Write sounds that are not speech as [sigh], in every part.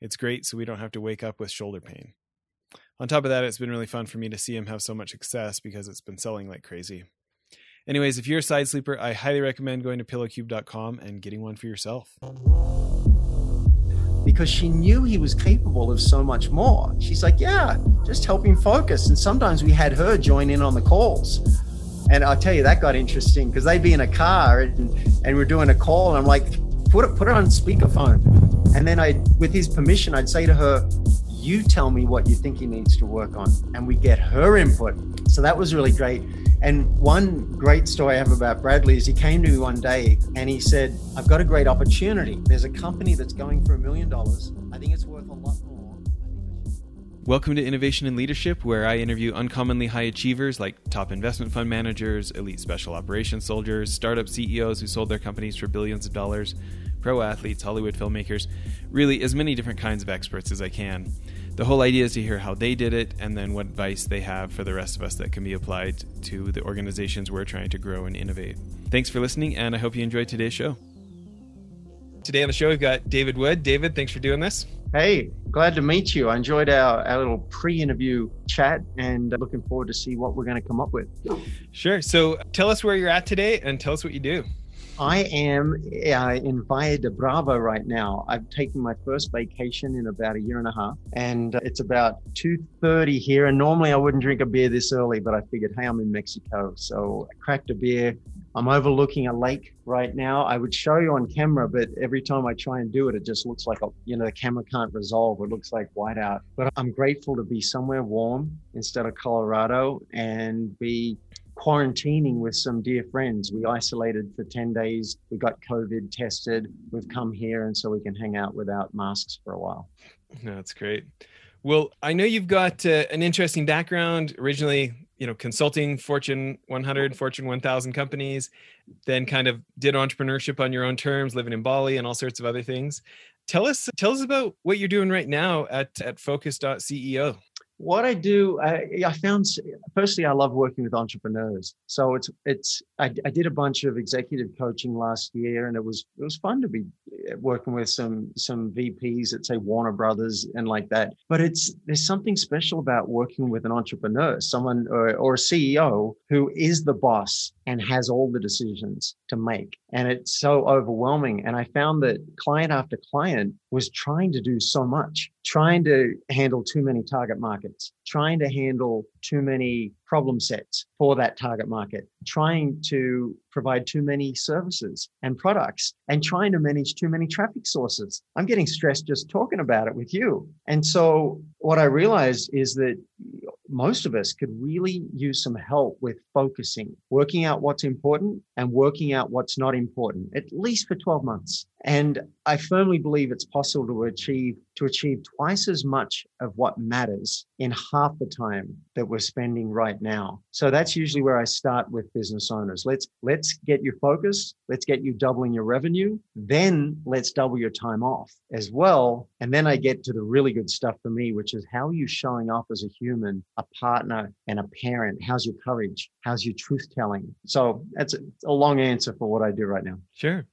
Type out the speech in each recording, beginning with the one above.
it's great so we don't have to wake up with shoulder pain. On top of that, it's been really fun for me to see him have so much success because it's been selling like crazy. Anyways, if you're a side sleeper, I highly recommend going to pillowcube.com and getting one for yourself. Because she knew he was capable of so much more. She's like, yeah, just help him focus. And sometimes we had her join in on the calls. And I'll tell you, that got interesting because they'd be in a car and, and we're doing a call. And I'm like, put it, put it on speakerphone. And then I, with his permission, I'd say to her, you tell me what you think he needs to work on. And we get her input. So that was really great. And one great story I have about Bradley is he came to me one day and he said, I've got a great opportunity. There's a company that's going for a million dollars. I think it's worth a lot more. Welcome to Innovation and Leadership, where I interview uncommonly high achievers like top investment fund managers, elite special operations soldiers, startup CEOs who sold their companies for billions of dollars, pro athletes, Hollywood filmmakers, really as many different kinds of experts as I can the whole idea is to hear how they did it and then what advice they have for the rest of us that can be applied to the organizations we're trying to grow and innovate. Thanks for listening, and I hope you enjoyed today's show. Today on the show, we've got David Wood. David, thanks for doing this. Hey, glad to meet you. I enjoyed our, our little pre-interview chat and uh, looking forward to see what we're going to come up with. Sure. So tell us where you're at today and tell us what you do. I am uh, in Valle de Bravo right now. I've taken my first vacation in about a year and a half, and uh, it's about 2:30 here. And normally I wouldn't drink a beer this early, but I figured, hey, I'm in Mexico, so I cracked a beer. I'm overlooking a lake right now. I would show you on camera, but every time I try and do it, it just looks like a, you know the camera can't resolve. It looks like whiteout. But I'm grateful to be somewhere warm instead of Colorado and be quarantining with some dear friends. We isolated for 10 days. We got COVID tested. We've come here, and so we can hang out without masks for a while. That's great. Well, I know you've got uh, an interesting background. Originally, you know, consulting Fortune 100, Fortune 1000 companies, then kind of did entrepreneurship on your own terms, living in Bali and all sorts of other things. Tell us, tell us about what you're doing right now at at Focus.ceo what I do, I, I, found firstly, I love working with entrepreneurs. So it's it's I, I, did a bunch of executive coaching last year, and it was it was fun to be eh, working with some some VPs at say Warner Brothers and like that. But it's there's something special about working with an entrepreneur, someone or, or a CEO who is the boss and has all the decisions to make, and it's so overwhelming. And I found that client after client was trying to do so much, trying to handle too many target markets, seconds trying to handle too many problem sets for that target market, trying to provide too many services and products, and trying to manage too many traffic sources. I'm getting stressed just talking about it with you. And so, what I realized is that most of us could really use some help with focusing, working out what's important and working out what's not important, at least for 12 months. And I firmly believe it's possible to achieve to achieve twice as much of what matters in half the time that we're spending right now. So that's usually where I start with business owners. Let's let's get you focused, let's get you doubling your revenue, then let's double your time off as well. And then I get to the really good stuff for me, which is how are you showing up as a human, a partner, and a parent? How's your courage? How's your truth telling? So that's a, a long answer for what I do right now. Sure.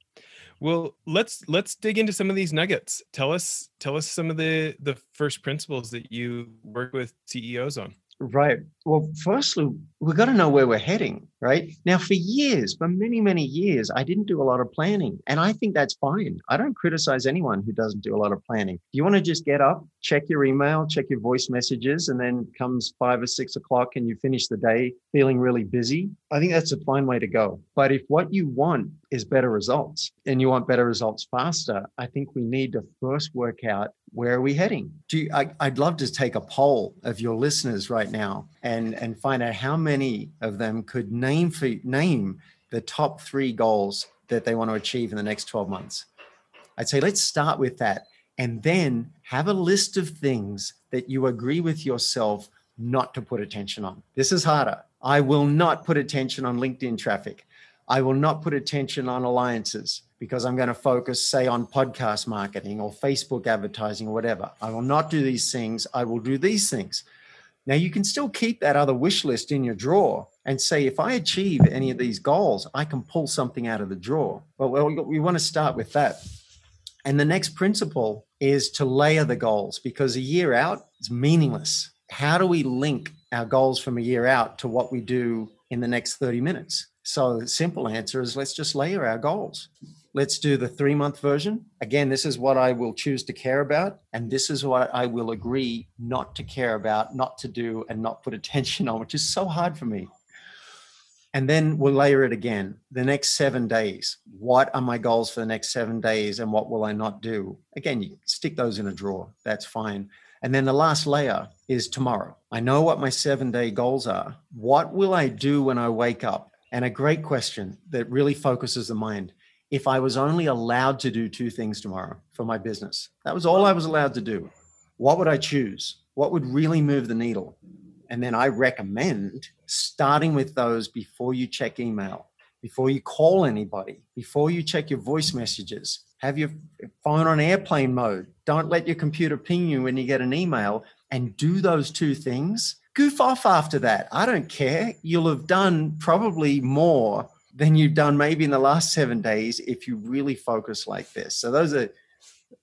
Well, let's let's dig into some of these nuggets. Tell us tell us some of the the first principles that you work with CEOs on. Right. Well, firstly, we've got to know where we're heading, right? Now, for years, for many, many years, I didn't do a lot of planning. And I think that's fine. I don't criticize anyone who doesn't do a lot of planning. You want to just get up, check your email, check your voice messages, and then comes five or six o'clock and you finish the day feeling really busy. I think that's a fine way to go. But if what you want is better results and you want better results faster, I think we need to first work out where are we heading? Do you, I, would love to take a poll of your listeners right now and and find out how many of them could name for name the top three goals that they want to achieve in the next 12 months. I'd say let's start with that. and then have a list of things that you agree with yourself not to put attention on. This is harder. I will not put attention on LinkedIn traffic. I will not put attention on alliances because I'm going to focus, say, on podcast marketing or Facebook advertising or whatever. I will not do these things. I will do these things. Now, you can still keep that other wish list in your drawer and say, if I achieve any of these goals, I can pull something out of the drawer. But well, we want to start with that. And the next principle is to layer the goals because a year out is meaningless. How do we link our goals from a year out to what we do in the next 30 minutes? So the simple answer is let's just layer our goals. Let's do the three month version. Again, this is what I will choose to care about. And this is what I will agree not to care about, not to do, and not put attention on, which is so hard for me. And then we'll layer it again. The next seven days. What are my goals for the next seven days and what will I not do? Again, you stick those in a drawer. That's fine. And then the last layer is tomorrow. I know what my seven day goals are. What will I do when I wake up? And a great question that really focuses the mind. If I was only allowed to do two things tomorrow for my business, that was all I was allowed to do, what would I choose? What would really move the needle? And then I recommend starting with those before you check email, before you call anybody, before you check your voice messages. Have your phone on airplane mode. Don't let your computer ping you when you get an email and do those two things goof off after that. I don't care. You'll have done probably more than you've done maybe in the last seven days if you really focus like this. So those are,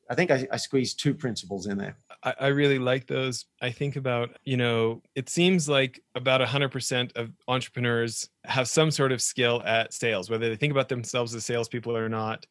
I think I, I squeezed two principles in there. I, I really like those. I think about, you know, it seems like about 100% of entrepreneurs have some sort of skill at sales, whether they think about themselves as salespeople or not.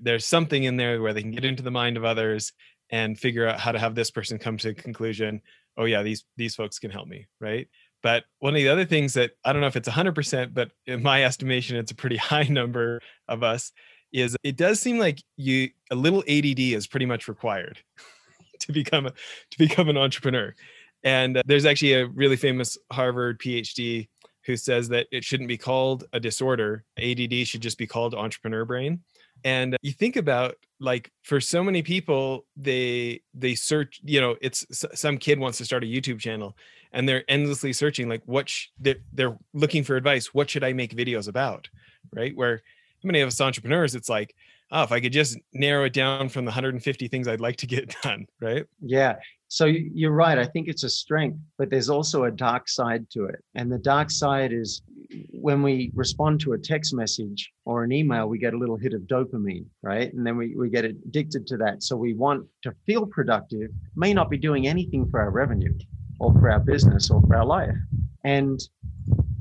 There's something in there where they can get into the mind of others and figure out how to have this person come to a conclusion oh yeah these these folks can help me right but one of the other things that i don't know if it's 100% but in my estimation it's a pretty [laughs] high number of us is it does seem like you a little ADD is pretty much required [laughs] to become a, to become an entrepreneur. And uh, there's actually a really famous harvard phd who says that it shouldn't be called a disorder. ADD should just be called entrepreneur brain. And you think about like for so many people they they search you know it's some kid wants to start a youtube channel and they're endlessly searching like what sh- they're, they're looking for advice what should i make videos about right? Where many of us entrepreneurs it's like oh if i could just narrow it down from the 150 things i'd like to get [laughs] done right? Yeah. So you're right i think it's a strength but there's also a dark side to it. And the dark side is when we respond to a text message or an email, we get a little hit of dopamine, right? And then we, we get addicted to that. So we want to feel productive, may not be doing anything for our revenue or for our business or for our life. And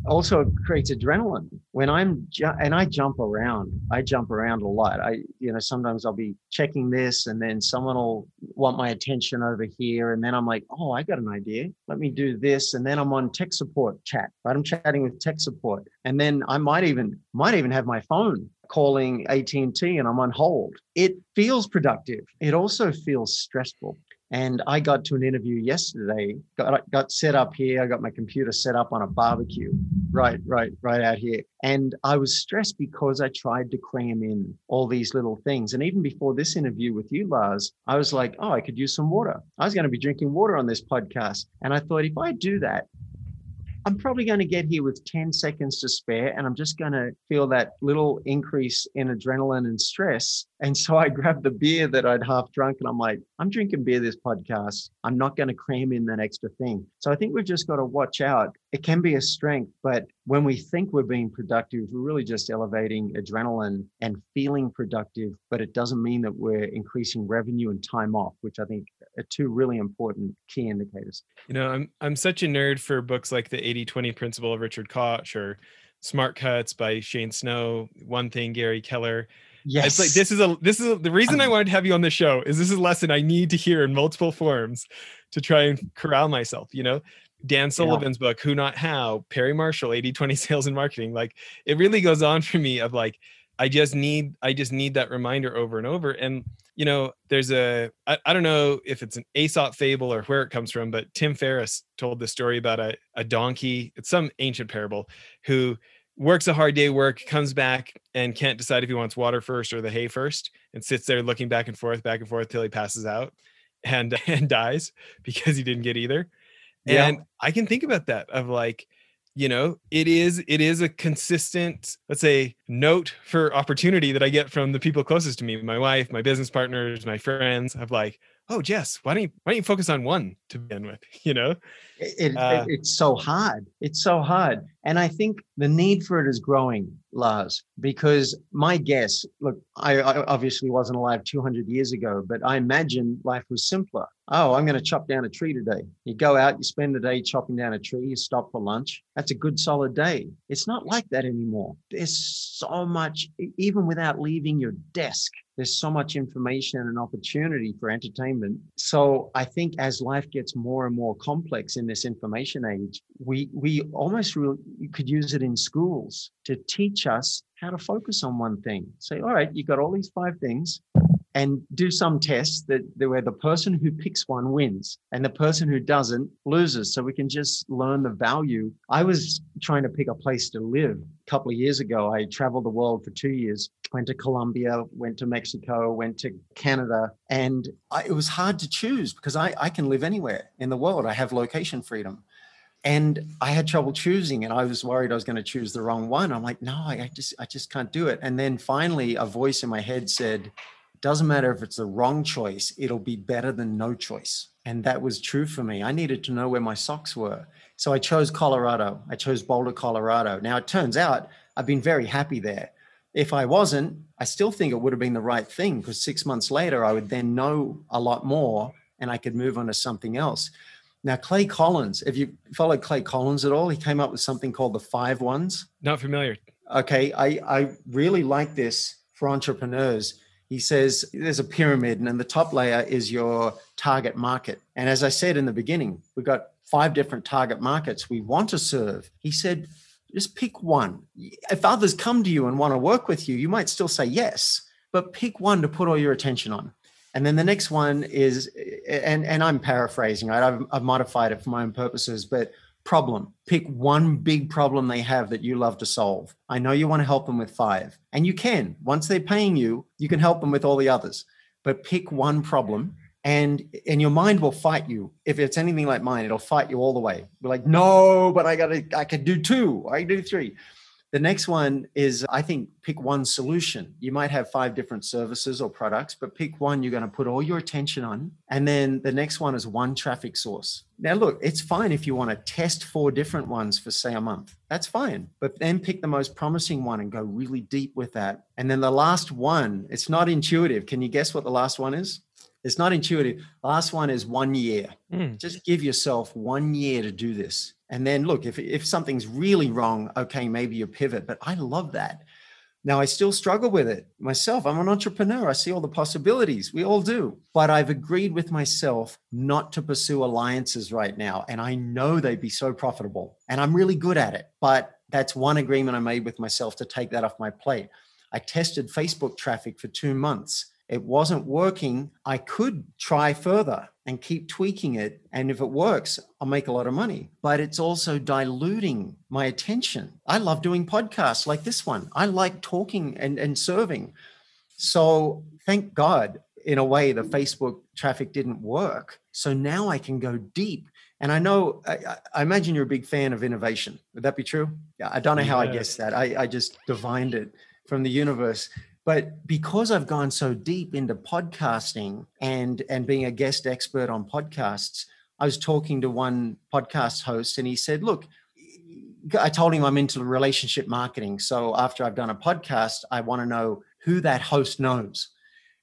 also creates adrenaline. When i'm ju- and i jump around i jump around a lot. I you know sometimes i'll be checking this and then someone will want my attention over here and then i'm like oh i got an idea. Let me do this. And then i'm on tech support chat right? I'm chatting with tech support. And then i might even might even have my phone calling AT&T and I'm on hold. It feels productive. It also feels stressful and I got to an interview yesterday, got, got set up here. I got my computer set up on a barbecue right, right, right out here. And I was stressed because I tried to cram in all these little things. And even before this interview with you, Lars, I was like, oh, I could use some water. I was going to be drinking water on this podcast. And I thought, if I do that, I'm probably going to get here with 10 seconds to spare, and I'm just going to feel that little increase in adrenaline and stress. And so I grabbed the beer that I'd half drunk, and I'm like, I'm drinking beer this podcast. I'm not going to cram in that extra thing. So I think we've just got to watch out. It can be a strength, but when we think we're being productive, we're really just elevating adrenaline and feeling productive, but it doesn't mean that we're increasing revenue and time off, which I think are two really important key indicators. You know, I'm I'm such a nerd for books like the 80-20 principle of Richard Koch or Smart Cuts by Shane Snow, One Thing Gary Keller. Yes. It's like this is a this is a, the reason I um, wanted to have you on the show is this is a lesson I need to hear in multiple forms to try and corral myself, you know. Dan Sullivan's yeah. book, Who Not How, Perry Marshall, 80-20 Sales and Marketing. Like it really goes on for me of like, I just need I just need that reminder over and over. And you know, there's a I, I don't know if it's an Aesop fable or where it comes from, but Tim Ferriss told the story about a, a donkey, it's some ancient parable, who works a hard day work, comes back and can't decide if he wants water first or the hay first, and sits there looking back and forth, back and forth till he passes out and [laughs] and dies because he didn't get either. Yeah. And I can think about that of like, you know, it is it is a consistent, let's say, note for opportunity that I get from the people closest to me, my wife, my business partners, my friends, of like, oh Jess, why don't you why don't you focus on one to begin with? [laughs] You know? It, it- Uh, it's so hard. It's so hard. And I think the need for it is growing, Lars, because my guess look, I, I obviously wasn't alive 200 years ago, but I imagine life was simpler. Oh, I'm going to chop down a tree today. You go out, you spend the day chopping down a tree, you stop for lunch. That's a good solid day. It's not like that anymore. There's so much, even without leaving your desk, there's so much information and opportunity for entertainment. So I think as life gets more and more complex in this information age, we we almost really you could use it in schools to teach us how to focus on one thing. Say, all right, you've got all these five things, and do some tests that, where the person who picks one wins and the person who doesn't loses. So we can just learn the value. I was trying to pick a place to live a couple of years ago. I traveled the world for two years went to Colombia, went to Mexico, went to Canada, and I, it was hard to choose because I, I can live anywhere in the world. I have location freedom. And I had trouble choosing, and I was worried I was going to choose the wrong one. I'm like, no, I, just I just can't do it. And then finally, a voice in my head said, "Doesn't matter if it's the wrong choice; it'll be better than no choice." And that was true for me. I needed to know where my socks were, so I chose Colorado. I chose Boulder, Colorado. Now it turns out I've been very happy there if I wasn't, I still think it would have been the right thing because six months later, I would then know a lot more and I could move on to something else. Now, Clay Collins, if you followed Clay Collins at all, he came up with something called the five ones. Not familiar. Okay, I, I really like this for entrepreneurs. He says there's a pyramid, and then the top layer is your target market. And as I said in the beginning, we've got five different target markets we want to serve. He said, just pick one. If others come to you and want to work with you, you might still say yes, but pick one to put all your attention on. And then the next one is, and, and I'm paraphrasing, right? I've, I've modified it for my own purposes, but problem. Pick one big problem they have that you love to solve. I know you want to help them with five, and you can. Once they're paying you, you can help them with all the others. But pick one problem and and your mind will fight you if it's anything like mine it'll fight you all the way you're like no but i gotta i could do two i can do three the next one is i think pick one solution you might have five different services or products but pick one you're going to put all your attention on and then the next one is one traffic source now look it's fine if you want to test four different ones for say a month that's fine but then pick the most promising one and go really deep with that and then the last one it's not intuitive can you guess what the last one is it's not intuitive. Last one is one year. Mm. Just give yourself one year to do this. And then look, if, if something's really wrong, okay, maybe you pivot. But I love that. Now, I still struggle with it myself. I'm an entrepreneur. I see all the possibilities. We all do. But I've agreed with myself not to pursue alliances right now. And I know they'd be so profitable. And I'm really good at it. But that's one agreement I made with myself to take that off my plate. I tested Facebook traffic for two months it wasn't working, I could try further and keep tweaking it. And if it works, I'll make a lot of money. But it's also diluting my attention. I love doing podcasts like this one. I like talking and, and serving. So thank God, in a way, the Facebook traffic didn't work. So now I can go deep. And I know, I, I imagine you're a big fan of innovation. Would that be true? Yeah, I don't know how I Yeah. guessed that. I, I just divined it from the universe but because i've gone so deep into podcasting and and being a guest expert on podcasts i was talking to one podcast host and he said look i told him i'm into relationship marketing. So after i've done a podcast i want to know who that host knows.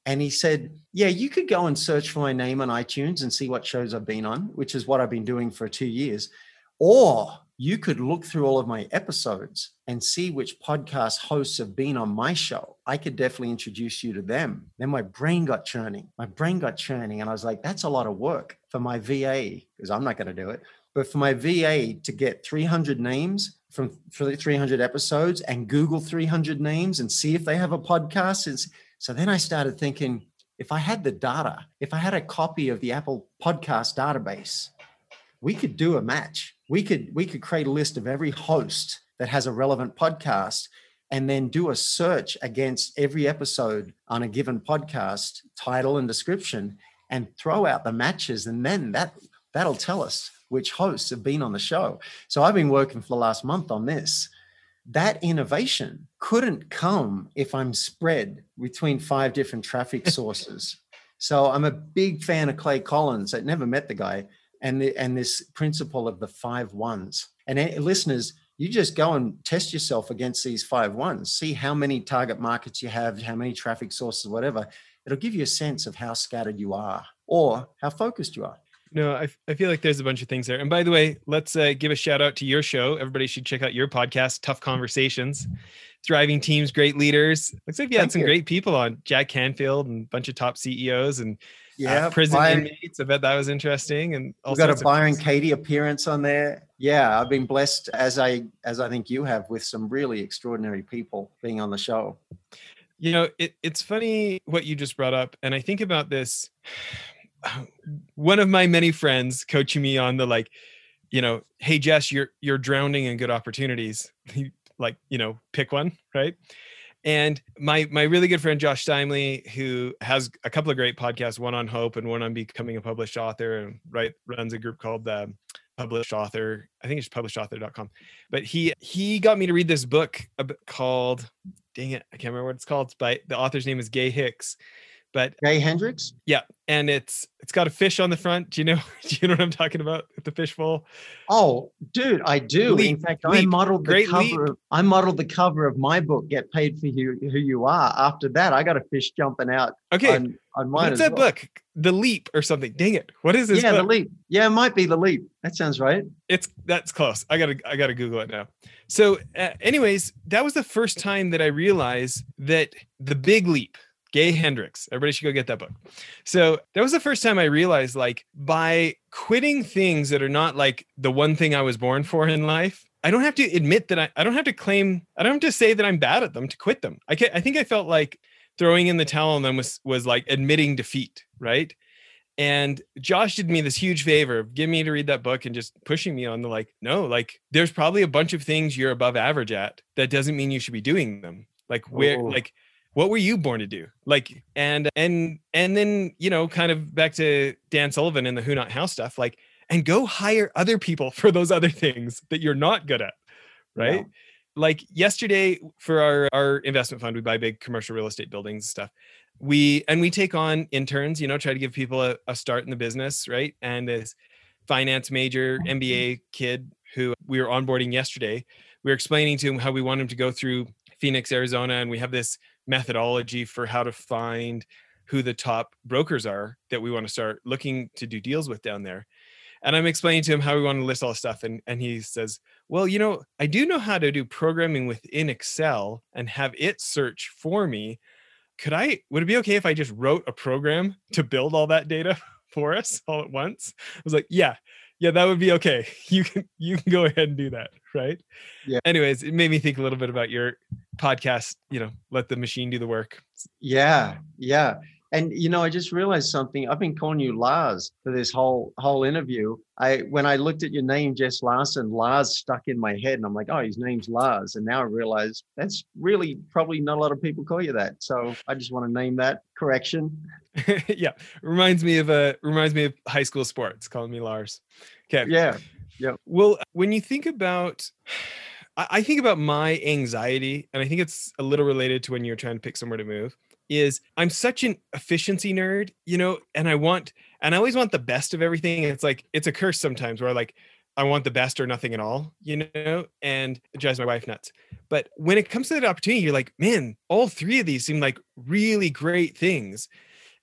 And he said yeah you could go and search for my name on itunes and see what shows i've been on which is what i've been doing for two years. Or you could look through all of my episodes and see which podcast hosts have been on my show. I could definitely introduce you to them. Then my brain got churning. My brain got churning. And I was like, that's a lot of work for my VA, because I'm not going to do it. But for my VA to get 300 names from for the 300 episodes and Google 300 names and see if they have a podcast. It's, so then I started thinking, if I had the data, if I had a copy of the Apple podcast database, we could do a match. We could we could create a list of every host that has a relevant podcast and then do a search against every episode on a given podcast title and description and throw out the matches. And then that that'll tell us which hosts have been on the show. So i've been working for the last month on this. That innovation couldn't come if i'm spread between five different traffic [laughs] sources. So i'm a big fan of clay collins. I'd never met the guy and the, and this principle of the five ones and uh, listeners you just go and test yourself against these five ones, see how many target markets you have, how many traffic sources, whatever. It'll give you a sense of how scattered you are or how focused you are. No, I, I feel like there's a bunch of things there. And by the way, let's uh, give a shout out to your show. Everybody should check out your podcast, Tough Conversations. Thriving teams, great leaders. Looks like you had Thank some you. great people on Jack Canfield and a bunch of top CEOs and yeah, uh, prison Byron, inmates. I bet that was interesting. And we got a Byron Katie appearance on there. Yeah, I've been blessed as I as I think you have with some really extraordinary people being on the show. You know, it, it's funny what you just brought up, and I think about this. [sighs] One of my many friends coaching me on the like, you know, hey Jess, you're you're drowning in good opportunities. [laughs] like, you know, pick one, right? And my my really good friend Josh Steinley, who has a couple of great podcasts, one on hope and one on becoming a published author, and right runs a group called the um, Published Author. I think it's publishedauthor.com. But he he got me to read this book called, dang it, I can't remember what it's called. By the author's name is Gay Hicks, but Gay Hendricks. Yeah, and it's it's got a fish on the front. Do you know? [laughs] Do you know what I'm talking about the fishbowl? Oh, dude, I do. Leap, In fact, leap, I modeled the Great cover. Of, I modeled the cover of my book, "Get Paid for Who, Who You Are." After that, I got a fish jumping out. Okay, on, on mine. What's that well. book? The Leap or something? Dang it! What is this? Yeah, book? the Leap. Yeah, it might be the Leap. That sounds right. It's that's close. I gotta I gotta Google it now. So, uh, anyways, that was the first time that I realized that the Big Leap Gay Hendricks. Everybody should go get that book. So that was the first time I realized like by quitting things that are not like the one thing I was born for in life, I don't have to admit that I, I don't have to claim, I don't have to say that I'm bad at them to quit them. I can, I think I felt like throwing in the towel on them was, was like admitting defeat. Right. And Josh did me this huge favor of getting me to read that book and just pushing me on the like, no, like there's probably a bunch of things you're above average at. That doesn't mean you should be doing them. Like where, oh. like what were you born to do? Like and and and then you know kind of back to dan sullivan and the who not how stuff like and go hire other people [laughs] for those other things that you're not good at right? Like yesterday for our our investment fund we buy big commercial real estate buildings and stuff. We and we take on interns you know try to give people a, a start in the business right? And this finance major mba mm-hmm. kid who we were onboarding yesterday we were explaining to him how we want him to go through phoenix arizona and we have this methodology for how to find who the top brokers are that we want to start looking to do deals with down there. And I'm explaining to him how we want to list all stuff. And, and he says, Well, you know, I do know how to do programming within Excel and have it search for me. Could I, would it be okay if I just wrote a program to build all that data [laughs] for us all at once? I was like, Yeah, yeah, that would be okay. [laughs] You can, you can go ahead and do that. Right. Yeah. Anyways, it made me think a little bit about your podcast, you know, let the machine do the work. Yeah, yeah. And you know, I just realized something. I've been calling you Lars for this whole whole interview. I when I looked at your name, Jess Larson, Lars stuck in my head, and I'm like, oh, his name's Lars. And now I realize that's really probably not a lot of people call you that. So I just want to name that correction. [laughs] yeah, reminds me of a uh, reminds me of high school sports. Calling me Lars. Okay. Yeah. Yeah. Well, when you think about I think about my anxiety, and I think it's a little related to when you're trying to pick somewhere to move. Is I'm such an efficiency nerd, you know, and I want, and I always want the best of everything. It's like it's a curse sometimes where like I want the best or nothing at all, you know, and it drives my wife nuts. But when it comes to that opportunity, you're like, man, all three of these seem like really great things.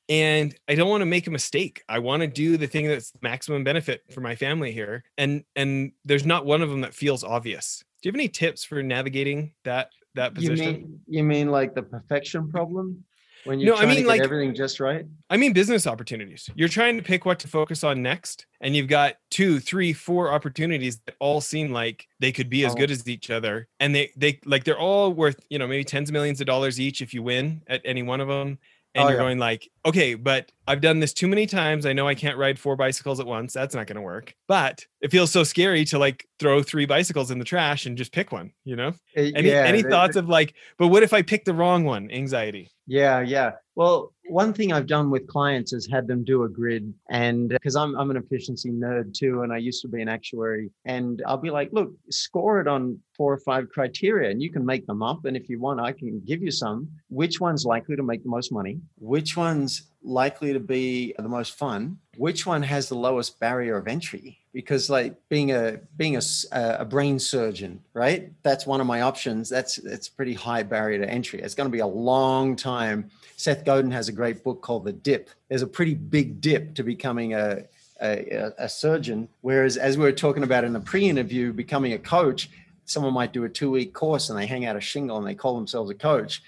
And I don't want to make a mistake. I want to do the thing that's maximum benefit for my family here. And and there's not one of them that feels obvious. Do you have any tips for navigating that that position? You mean you mean like the perfection problem? When you're no, I mean like everything just right. I mean business opportunities. You're trying to pick what to focus on next, and you've got two, three, four opportunities that all seem like they could be as oh. good as each other, and they they like they're all worth you know maybe tens of millions of dollars each if you win at any one of them, and oh, you're yeah. going like okay, but I've done this too many times. I know I can't ride four bicycles at once. That's not going to work. But it feels so scary to like throw three bicycles in the trash and just pick one, you know? Eh, any yeah, any thoughts of like, but what if I pick the wrong one? Anxiety. Yeah, yeah. Well, one thing I've done with clients is had them do a grid, and uh, because I'm I'm an efficiency nerd too, and I used to be an actuary, and I'll be like, look, score it on four or five criteria, and you can make them up, and if you want, I can give you some. Which one's likely to make the most money? Which one's likely to be the most fun? Which one has the lowest barrier of entry? because like being a being a, a brain surgeon right? That's one of my options. That's it's pretty high barrier to entry. It's going to be a long time. Seth godin has a great book called the dip. There's a pretty big dip to becoming a a, a surgeon. Whereas as we were talking about in the pre-interview becoming a coach someone might do a two-week course and they hang out a shingle and they call themselves a coach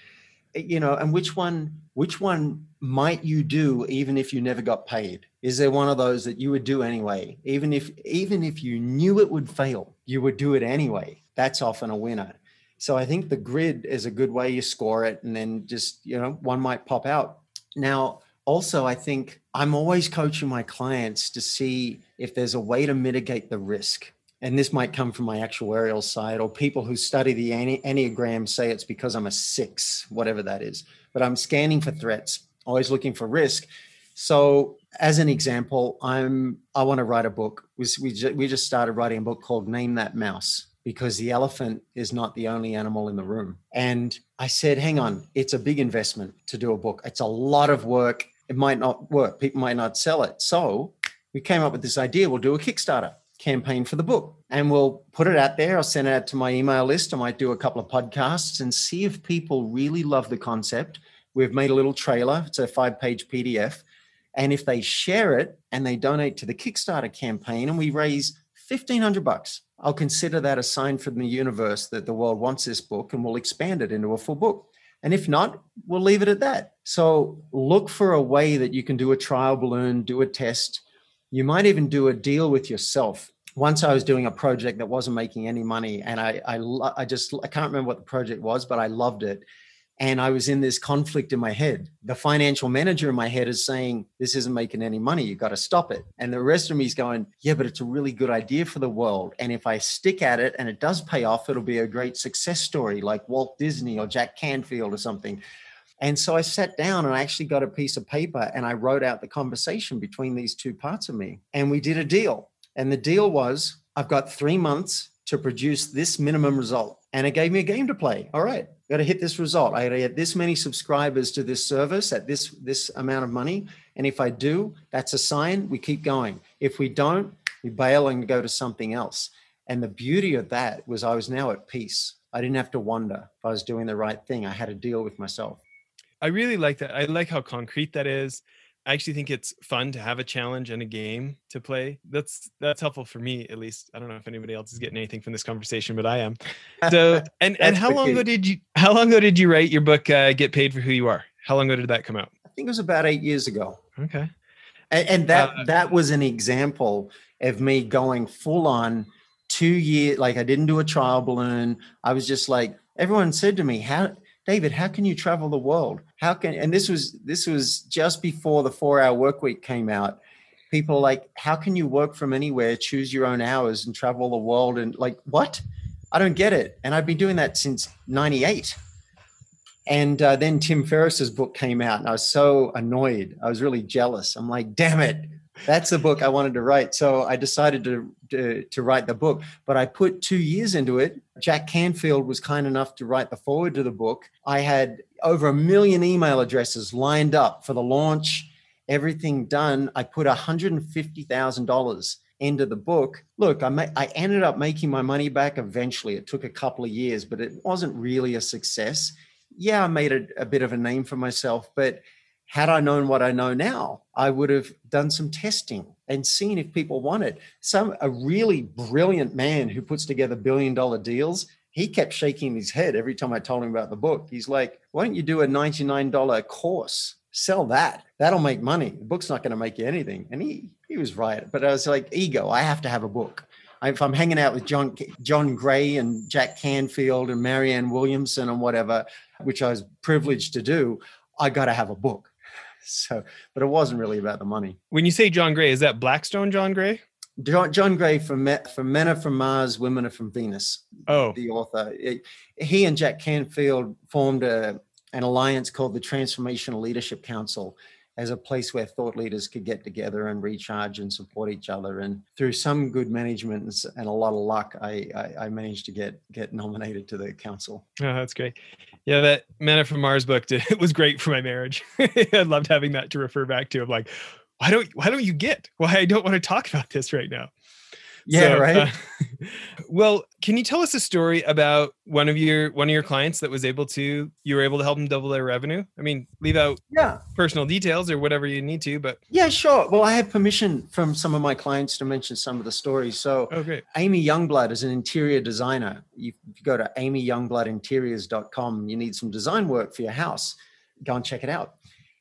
Eh, you know and which one which one might you do even if you never got paid? Is there one of those that you would do anyway? Even if even if you knew it would fail you would do it anyway. That's often a winner. So i think the grid is a good way you score it and then just you know one might pop out. Now also i think i'm always coaching my clients to see if there's a way to mitigate the risk and this might come from my actuarial side or people who study the enneagram say it's because i'm a six whatever that is. But i'm scanning for threats always looking for risk. So as an example i'm i want to write a book. We, we, just, we just started writing a book called name that mouse because the elephant is not the only animal in the room. And i said hang on it's a big investment to do a book. It's a lot of work. It might not work. People might not sell it. So we came up with this idea we'll do a kickstarter campaign for the book. And we'll put it out there. I'll send it out to my email list. I might do a couple of podcasts and see if people really love the concept. We've made a little trailer, it's a five page PDF. And if they share it and they donate to the Kickstarter campaign and we raise 1500 bucks, I'll consider that a sign from the universe that the world wants this book and we'll expand it into a full book. And if not, we'll leave it at that. So look for a way that you can do a trial balloon, do a test. You might even do a deal with yourself once I was doing a project that wasn't making any money, and I, I, I just, I can't remember what the project was, but I loved it. And I was in this conflict in my head. The financial manager in my head is saying, This isn't making any money. You got to stop it. And the rest of me is going, Yeah, but it's a really good idea for the world. And if I stick at it and it does pay off, it'll be a great success story like Walt Disney or Jack Canfield or something. And so I sat down and I actually got a piece of paper and I wrote out the conversation between these two parts of me. And we did a deal. And the deal was I've got three months to produce this minimum result. And it gave me a game to play. All right, got to hit this result. I got to get this many subscribers to this service at this this amount of money. And if I do, that's a sign we keep going. If we don't, we bail and go to something else. And the beauty of that was I was now at peace. I didn't have to wonder if I was doing the right thing. I had to deal with myself. I really like that. I like how concrete that is. I actually think it's fun to have a challenge and a game to play. That's that's helpful for me at least. I don't know if anybody else is getting anything from this conversation, but I am. So [laughs] and and how long ago did you how long ago did you write your book uh, Get Paid for Who You Are? How long ago did that come out? I think it was about 8 years ago. Okay. And, and that uh, that was an example of me going full on 2 years like I didn't do a trial balloon. I was just like everyone said to me, "How David, how can you travel the world? How can and this was this was just before the four hour work week came out. People like, how can you work from anywhere, choose your own hours and travel the world? And like, what? I don't get it. And I've been doing that since 98. And uh, then Tim Ferriss's book came out, and I was so annoyed. I was really jealous. I'm like, damn it, that's the book I wanted to write. So I decided to, to, to write the book, but I put two years into it. Jack Canfield was kind enough to write the forward to the book. I had over a million email addresses lined up for the launch, everything done. I put $150,000 into the book. Look, I, ma- I ended up making my money back eventually. It took a couple of years, but it wasn't really a success. Yeah, I made a, a bit of a name for myself, but had I known what I know now, I would have done some testing and seen if people want it. Some a really brilliant man who puts together billion dollar deals. He kept shaking his head every time I told him about the book. He's like, "Why don't you do a ninety nine dollar course? Sell that. That'll make money. The book's not going to make you anything." And he he was right. But I was like, ego. I have to have a book. If I'm hanging out with John John Gray and Jack Canfield and Marianne Williamson and whatever, which I was privileged to do, I got to have a book [laughs] so, but it wasn't really about the money. When you say John Gray, is that Blackstone John Gray? John, John Gray from from Men Are From Mars, Women Are From Venus. Oh, the author. He and Jack Canfield formed a, an alliance called the Transformational Leadership Council as a place where thought leaders could get together and recharge and support each other. And through some good management and a lot of luck, I, I, I managed to get get nominated to the council. Oh, that's great. Yeah, that Men Are From Mars book did, it [laughs] was great for my marriage. [laughs] I loved having that to refer back to. I'm like, why don't why don't you get why I don't want to talk about this right now? Yeah, so, right. Uh, [laughs] well, can you tell us a story about one of your one of your clients that was able to you were able to help them double their revenue? I mean, leave out yeah personal details or whatever you need to, but yeah, sure. Well, I have permission from some of my clients to mention some of the stories. So, okay, Amy Youngblood is an interior designer. You, if you go to amyyoungbloodinteriors.com, you need some design work for your house. Go and check it out.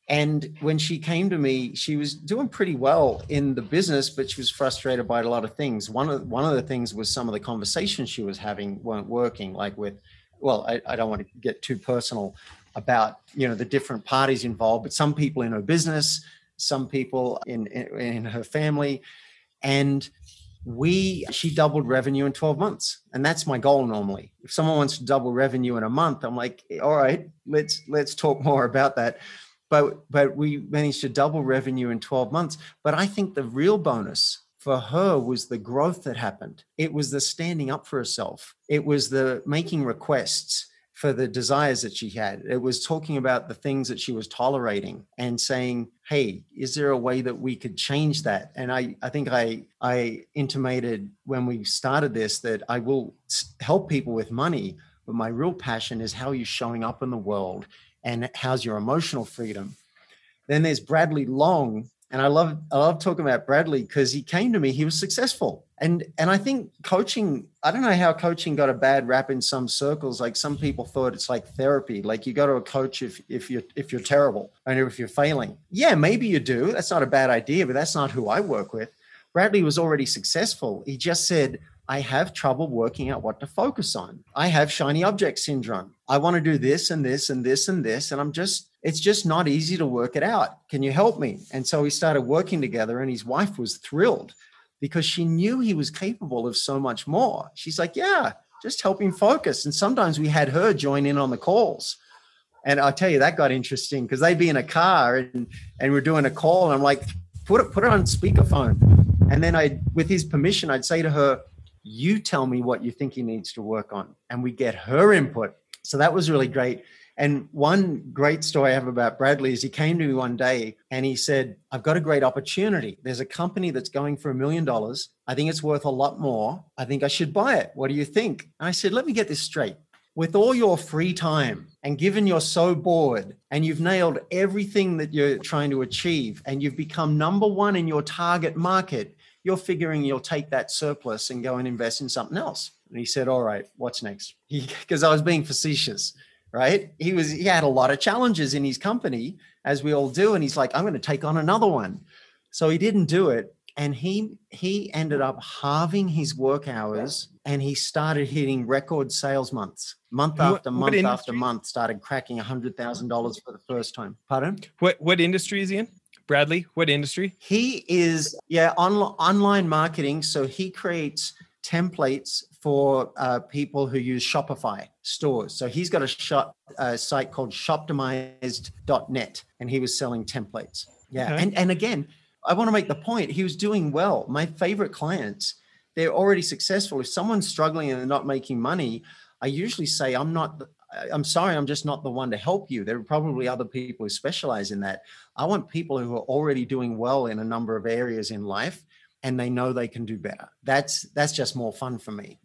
And when she came to me, she was doing pretty well in the business, but she was frustrated by a lot of things. One of one of the things was some of the conversations she was having weren't working, like with, well, I, I don't want to get too personal about you know the different parties involved, but some people in her business, some people in in, in her family, and we she doubled revenue in 12 months and that's my goal normally. If someone wants to double revenue in a month i'm like all right let's let's talk more about that but but we managed to double revenue in 12 months. But i think the real bonus for her was the growth that happened. It was the standing up for herself. It was the making requests for the desires that she had. It was talking about the things that she was tolerating and saying hey is there a way that we could change that? And i i think i i intimated when we started this that i will help people with money but my real passion is how you're showing up in the world and how's your emotional freedom. Then there's Bradley Long, and I love I love talking about Bradley because he came to me, he was successful. And and I think coaching, I don't know how coaching got a bad rap in some circles. Like some people thought it's like therapy. Like you go to a coach if if you're if you're terrible and if you're failing. Yeah, maybe you do. That's not a bad idea, but that's not who I work with. Bradley was already successful. He just said, I have trouble working out what to focus on. I have shiny object syndrome. I want to do this and this and this and this. And I'm just, it's just not easy to work it out. Can you help me? And so we started working together, and his wife was thrilled because she knew he was capable of so much more. She's like, Yeah, just help him focus. And sometimes we had her join in on the calls. And I tell you, that got interesting because they'd be in a car and, and we're doing a call. And I'm like, put it, put it on speakerphone. And then I, with his permission, I'd say to her, you tell me what you think he needs to work on and we get her input so that was really great. And one great story i have about bradley is he came to me one day and he said i've got a great opportunity. There's a company that's going for a million dollars. I think it's worth a lot more. I think i should buy it. What do you think? And i said let me get this straight. With all your free time and given you're so bored and you've nailed everything that you're trying to achieve and you've become number one in your target market you're figuring you'll take that surplus and go and invest in something else. And he said, All right, what's next? [laughs] Because I was being facetious, right? He was he had a lot of challenges in his company, as we all do. And he's like, I'm going to take on another one. So he didn't do it. And he he ended up halving his work hours and he started hitting record sales months. Month after what, month what after month, started cracking a hundred thousand dollars for the first time. Pardon? What what industry is he in? Bradley, what industry? He is, yeah, on, online marketing. So he creates templates for uh, people who use Shopify stores. So he's got a shop a site called shoptimized.net and he was selling templates. Yeah. Okay. And, and again, I want to make the point he was doing well. My favorite clients, they're already successful. If someone's struggling and they're not making money, I usually say, I'm not I'm sorry, I'm just not the one to help you. There are probably other people who specialize in that. I want people who are already doing well in a number of areas in life and they know they can do better. That's that's just more fun for me.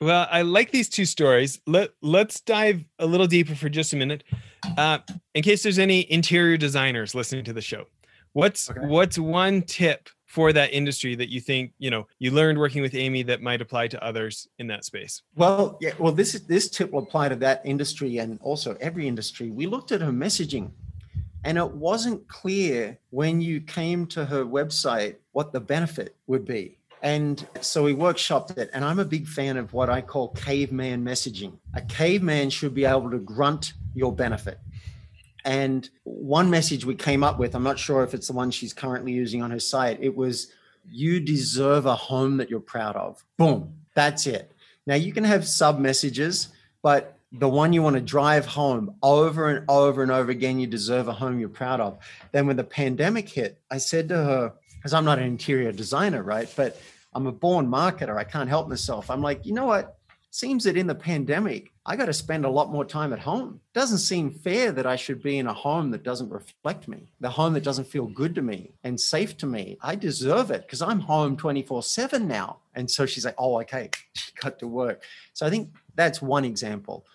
Well, I like these two stories. Let let's dive a little deeper for just a minute. Uh, in case there's any interior designers listening to the show, what's okay. what's one tip for that industry that you think you know you learned working with amy that might apply to others in that space? Well yeah well this this tip will apply to that industry and also every industry. We looked at her messaging and it wasn't clear when you came to her website what the benefit would be. And so we workshopped it and i'm a big fan of what i call caveman messaging. A caveman should be able to grunt your benefit And one message we came up with, I'm not sure if it's the one she's currently using on her site, it was, You deserve a home that you're proud of. Boom. That's it. Now you can have sub messages, but the one you want to drive home over and over and over again, you deserve a home you're proud of. Then when the pandemic hit, I said to her, because I'm not an interior designer, right? But I'm a born marketer. I can't help myself. I'm like, you know what? Seems that in the pandemic, I got to spend a lot more time at home. Doesn't seem fair that I should be in a home that doesn't reflect me, the home that doesn't feel good to me and safe to me. I deserve it because I'm home 24 7 now. And so she's like, oh, okay, [laughs] she got to work. So I think that's one example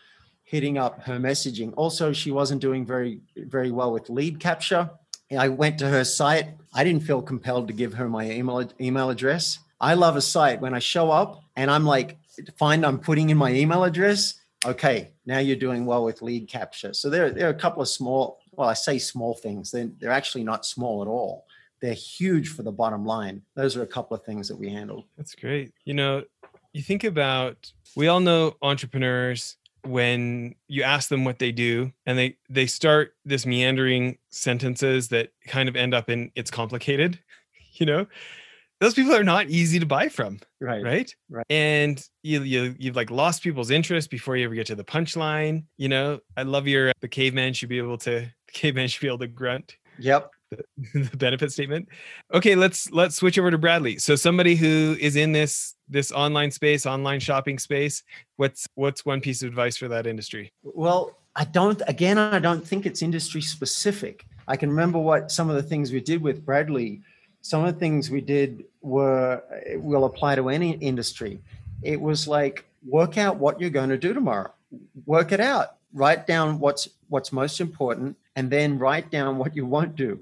hitting up her messaging. Also, she wasn't doing very, very well with lead capture. I went to her site. I didn't feel compelled to give her my email email address. I love a site when I show up and I'm like, find I'm putting in my email address. Okay, now you're doing well with lead capture. So there, there are a couple of small, well, I say small things. They're, they're actually not small at all. They're huge for the bottom line. Those are a couple of things that we handled. That's great. You know, you think about, we all know entrepreneurs when you ask them what they do and they they start this meandering sentences that kind of end up in it's complicated [laughs] you know those people are not easy to buy from right right right and you, you you've like lost people's interest before you ever get to the punchline you know i love your the caveman should be able to the caveman should be able to grunt yep [laughs] the benefit statement. Okay, let's let's switch over to Bradley. So somebody who is in this this online space, online shopping space, what's what's one piece of advice for that industry? Well, I don't again I don't think it's industry specific. I can remember what some of the things we did with Bradley. Some of the things we did were will apply to any industry. It was like work out what you're going to do tomorrow. Work it out. Write down what's what's most important and then write down what you won't do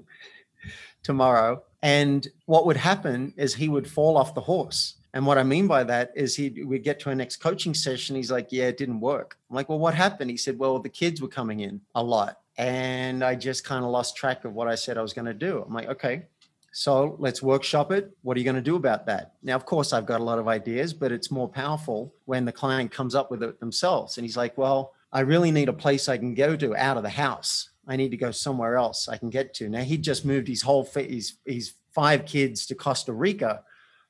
tomorrow. And what would happen is he would fall off the horse. And what I mean by that is he we get to our next coaching session. He's like, Yeah, it didn't work. I'm like, Well, what happened? He said, Well, the kids were coming in a lot. And I just kind of lost track of what I said I was going to do. I'm like, okay, so let's workshop it. What are you going to do about that? Now, of course, I've got a lot of ideas, but it's more powerful when the client comes up with it themselves. And he's like, well, I really need a place I can go to out of the house. I need to go somewhere else I can get to. Now he just moved his whole his his five kids to Costa Rica,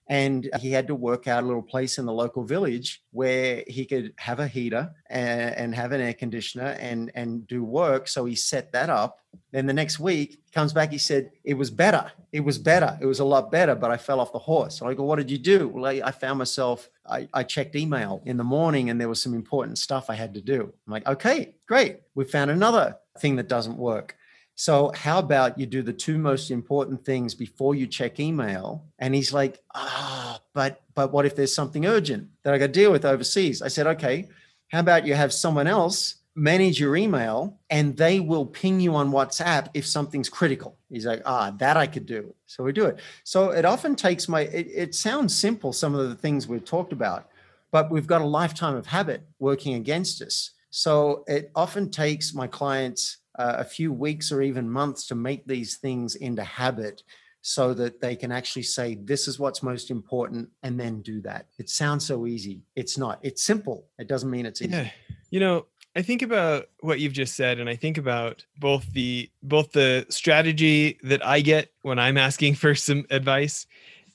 and he had to work out a little place in the local village where he could have a heater and, and have an air conditioner and and do work. So he set that up. Then the next week comes back. He said it was better. It was better. It was a lot better. But I fell off the horse. So I go, what did you do? Well, I, I found myself. I, I checked email in the morning, and there was some important stuff I had to do. I'm like, okay, great. We found another thing that doesn't work. So, how about you do the two most important things before you check email? And he's like, ah, but but what if there's something urgent that I got to deal with overseas? I said, okay, how about you have someone else manage your email and they will ping you on WhatsApp if something's critical. He's like, ah, that I could do. So we do it. So it often takes my, it, it sounds simple, some of the things we've talked about, but we've got a lifetime of habit working against us. So it often takes my clients a few weeks or even months to make these things into habit so that they can actually say, this is what's most important, and then do that. It sounds so easy. It's not. It's simple. It doesn't mean it's easy. Yeah. You know, I think about what you've just said, and I think about both the both the strategy that I get when I'm asking [laughs] for some advice,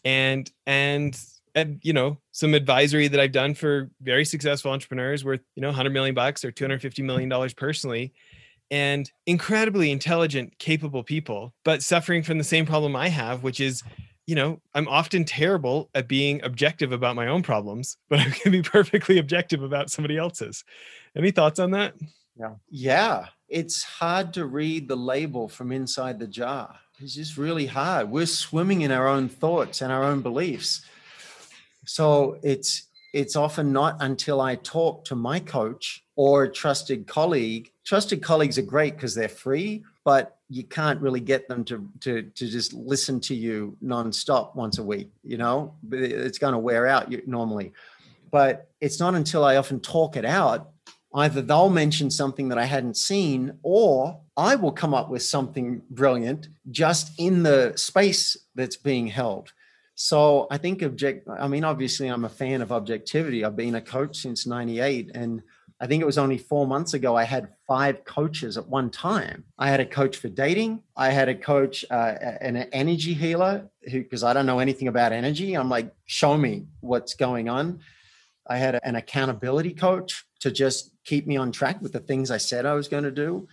and and and you know some advisory that I've done for very successful entrepreneurs worth you know 100 million bucks or 250 million dollars personally and incredibly intelligent capable people but suffering from the same problem I have which is you know I'm often terrible at being objective about my own problems [laughs] but I can be perfectly objective about somebody else's. Any thoughts on that? Yeah. Yeah. It's hard to read the label from inside the jar. It's just really hard. We're swimming in our own thoughts and our own beliefs. So it's it's often not until I talk to my coach or a trusted colleague. Trusted colleagues are great because they're free, but you can't really get them to to to just listen to you nonstop once a week. You know, it's going to wear out normally. But it's not until I often talk it out. Either they'll mention something that I hadn't seen, or I will come up with something brilliant just in the space that's being held. So I think object. I mean, obviously, I'm a fan of objectivity. I've been a coach since '98, and I think it was only four months ago, I had five coaches at one time. I had a coach for dating. I had a coach, uh, an energy healer, because I don't know anything about energy. I'm like, show me what's going on. I had an accountability coach to just keep me on track with the things I said I was going to do.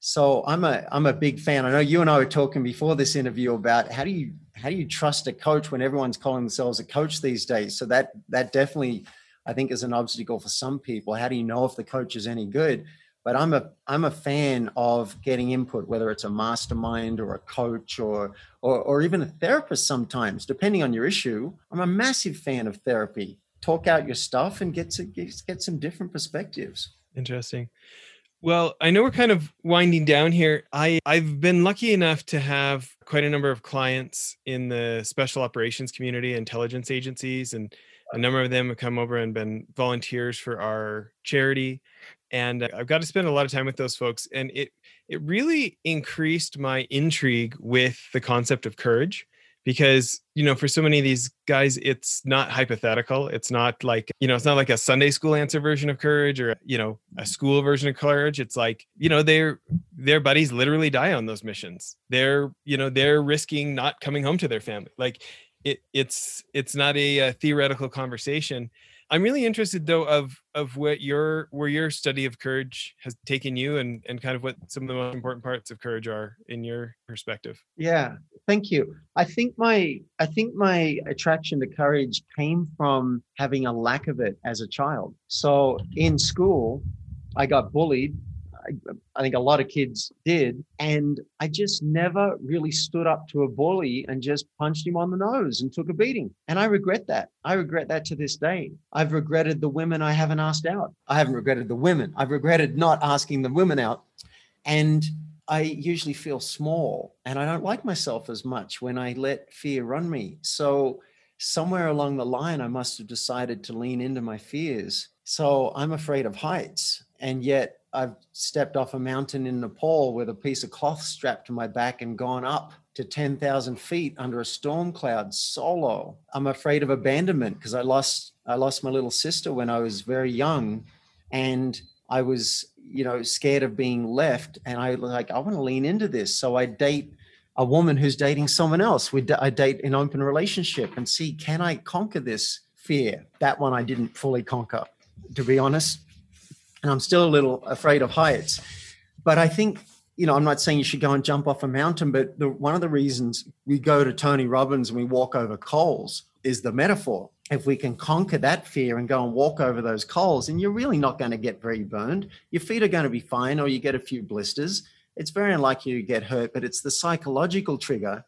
So I'm a I'm a big fan. I know you and I were talking before this interview about how do you how do you trust a coach when everyone's calling themselves a coach these days? So that that definitely I think is an obstacle for some people. How do you know if the coach is any good? But I'm a I'm a fan of getting input, whether it's a mastermind or a coach or or, or even a therapist. Sometimes, depending on your issue, I'm a massive fan of therapy. Talk out your stuff and get to get, get some different perspectives. Interesting. Well, I know we're kind of winding down here. I, I've been lucky enough to have quite a number of clients in the special operations community, intelligence agencies, and a number of them have come over and been volunteers for our charity. And I've got to spend a lot of time with those folks. And it it really increased my intrigue with the concept of courage because you know for so many of these guys it's not hypothetical it's not like you know it's not like a sunday school answer version of courage or you know a mm. school version of courage it's like you know their their buddies literally die on those missions they're you know they're risking not coming home to their family like it it's it's not a, a theoretical conversation I'm really interested though of of what your where your study of courage has taken you and and kind of what some of the most important parts of courage are in your perspective. Yeah, thank you. I think my I think my attraction to courage came from having a lack of it as a child. So in school, I got bullied I, I, think a lot of kids did. And I just never really stood up to a bully and just punched him on the nose and took a beating. And I regret that. I regret that to this day. I've regretted the women I haven't asked out. I haven't regretted the women. I've regretted not asking the women out. And I usually feel small and I don't like myself as much when I let fear run me. So, somewhere along the line, I must have decided to lean into my fears. So, I'm afraid of heights. And yet, I've stepped off a mountain in Nepal with a piece of cloth strapped to my back and gone up to 10,000 feet under a storm cloud solo. I'm afraid of abandonment because I lost I lost my little sister when I was very young and I was, you know, scared of being left and I like I want to lean into this. So I date a woman who's dating someone else. We I date an open relationship and see can I conquer this fear? That one I didn't fully conquer to be honest and I'm still a little afraid of heights. But I think, you know, I'm not saying you should go and jump off a mountain, but the, one of the reasons we go to Tony Robbins and we walk over coals is the metaphor. If we can conquer that fear and go and walk over those coals, and you're really not going to get very burned, your feet are going to be fine, or you get a few blisters. It's very unlikely you get hurt, but it's the psychological trigger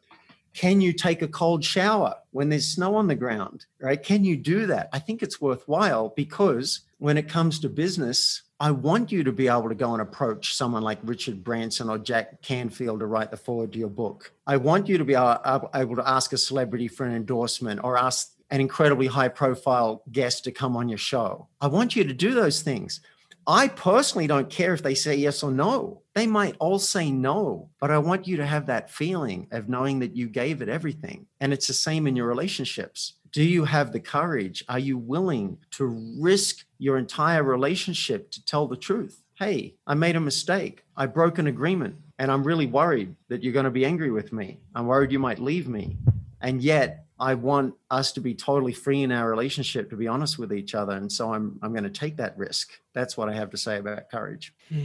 can you take a cold shower when there's snow on the ground right can you do that i think it's worthwhile because when it comes to business I want you to be able to go and approach someone like Richard Branson or Jack Canfield to write the foreword to your book. I want you to be able to ask a celebrity for an endorsement or ask an incredibly high profile guest to come on your show. I want you to do those things. I personally don't care if they say yes or no. They might all say no, but I want you to have that feeling of knowing that you gave it everything. And it's the same in your relationships. Do you have the courage? Are you willing to risk your entire relationship to tell the truth? Hey, I made a mistake. I broke an agreement and I'm really worried that you're going to be angry with me. I'm worried you might leave me. And yet, I want us to be totally free in our relationship to be honest with each other. And so I'm I'm going to take that risk. That's what I have to say about courage. Hmm.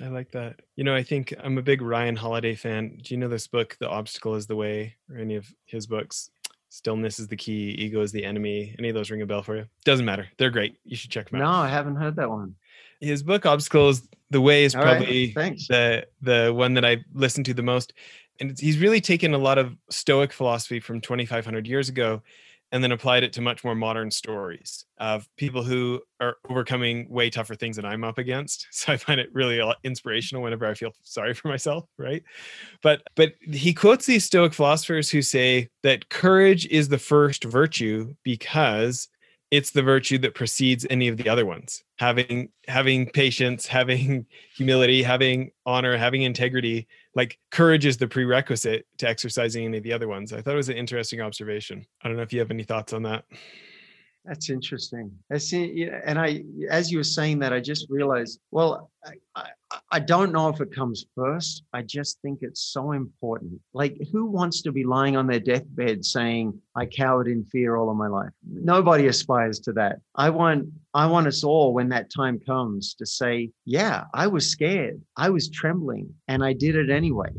I like that. You know, I think I'm a big Ryan Holiday fan. Do you know this book, The Obstacle is the Way, or any of his books? Stillness is the key, ego is the enemy. Any of those ring a bell for you? Doesn't matter. They're great. You should check them out. No, I haven't heard that one. His book Obstacles the Way is All probably right, the the one that I listened to the most. And he's really taken a lot of Stoic philosophy from 2,500 years ago and then applied it to much more modern stories of people who are overcoming way tougher things than I'm up against. [laughs] So I find it really uh, inspirational whenever I feel sorry for myself, right? But but he quotes these stoic philosophers who say that courage is the first virtue because it's the virtue that precedes any of the other ones. Having having patience, having [laughs] humility, having honor, having integrity like courage is the prerequisite to exercising any of the other ones. I thought it was an interesting observation. I don't know if you have any thoughts on that. That's interesting. See, and I, as you were saying that, I just realized. Well, I, I, I don't know if it comes first. I just think it's so important. Like, who wants to be lying on their deathbed saying, "I cowered in fear all of my life"? Nobody aspires to that. I want, I want us all, when that time comes, to say, "Yeah, I was scared, I was trembling, and I did it anyway."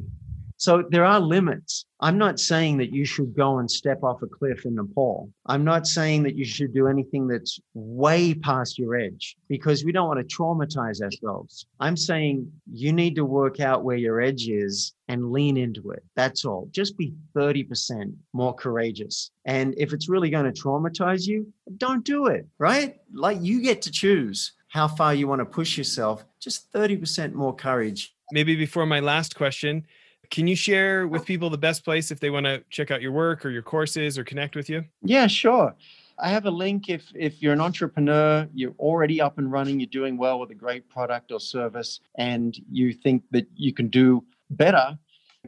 So there are limits. I'm not saying that you should go and step off a cliff in Nepal. I'm not saying that you should do anything that's way past your edge because we don't want to traumatize ourselves. I'm saying you need to work out where your edge is and lean into it. That's all. Just be 30% more courageous. And if it's really going to traumatize you, don't do it, right? Like you get to choose how far you want to push yourself. Just 30% more courage. Maybe before my last question, can you share with people the best place if they want to check out your work or your courses or connect with you? Yeah, sure. I have a link if if you're an entrepreneur, you're already up and running, you're doing well with a great product or service and you think that you can do better,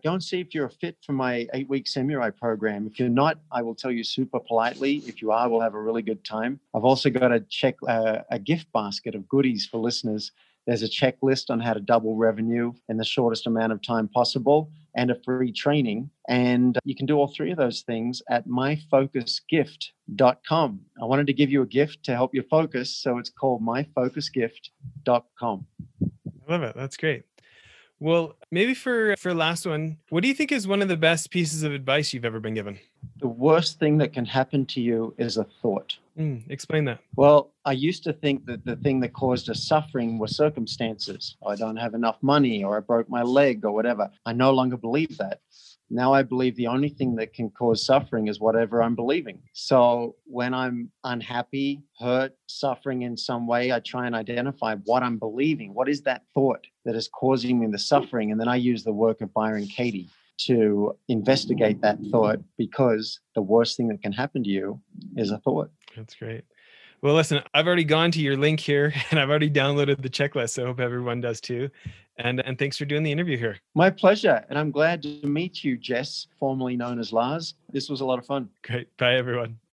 go and see if you're a fit for my 8-week samurai program. If you're not, I will tell you super politely. If you are, we'll have a really good time. I've also got a check uh, a gift basket of goodies for listeners there's a checklist on how to double revenue in the shortest amount of time possible and a free training. And you can do all three of those things at myfocusgift.com. I wanted to give you a gift to help you focus. So it's called myfocusgift.com. I love it. That's great. Well, maybe for for last one, what do you think is one of the best pieces of advice you've ever been given? The worst thing that can happen to you is a thought. Mm, explain that. Well, I used to think that the thing that caused us suffering were circumstances. I don't have enough money, or I broke my leg, or whatever. I no longer believe that. Now I believe the only thing that can cause suffering is whatever I'm believing. So when I'm unhappy, hurt, suffering in some way, I try and identify what I'm believing. What is that thought that is causing me the suffering? And then I use the work of Byron Katie to investigate that thought because the worst thing that can happen to you is a thought. That's great. Well, listen, I've already gone to your link here [laughs] and I've already downloaded the checklist. So I hope everyone does too. And, and thanks for doing the interview here. My pleasure. And I'm glad to meet you, Jess, formerly known as Lars. This was a lot of fun. Great. Bye, everyone.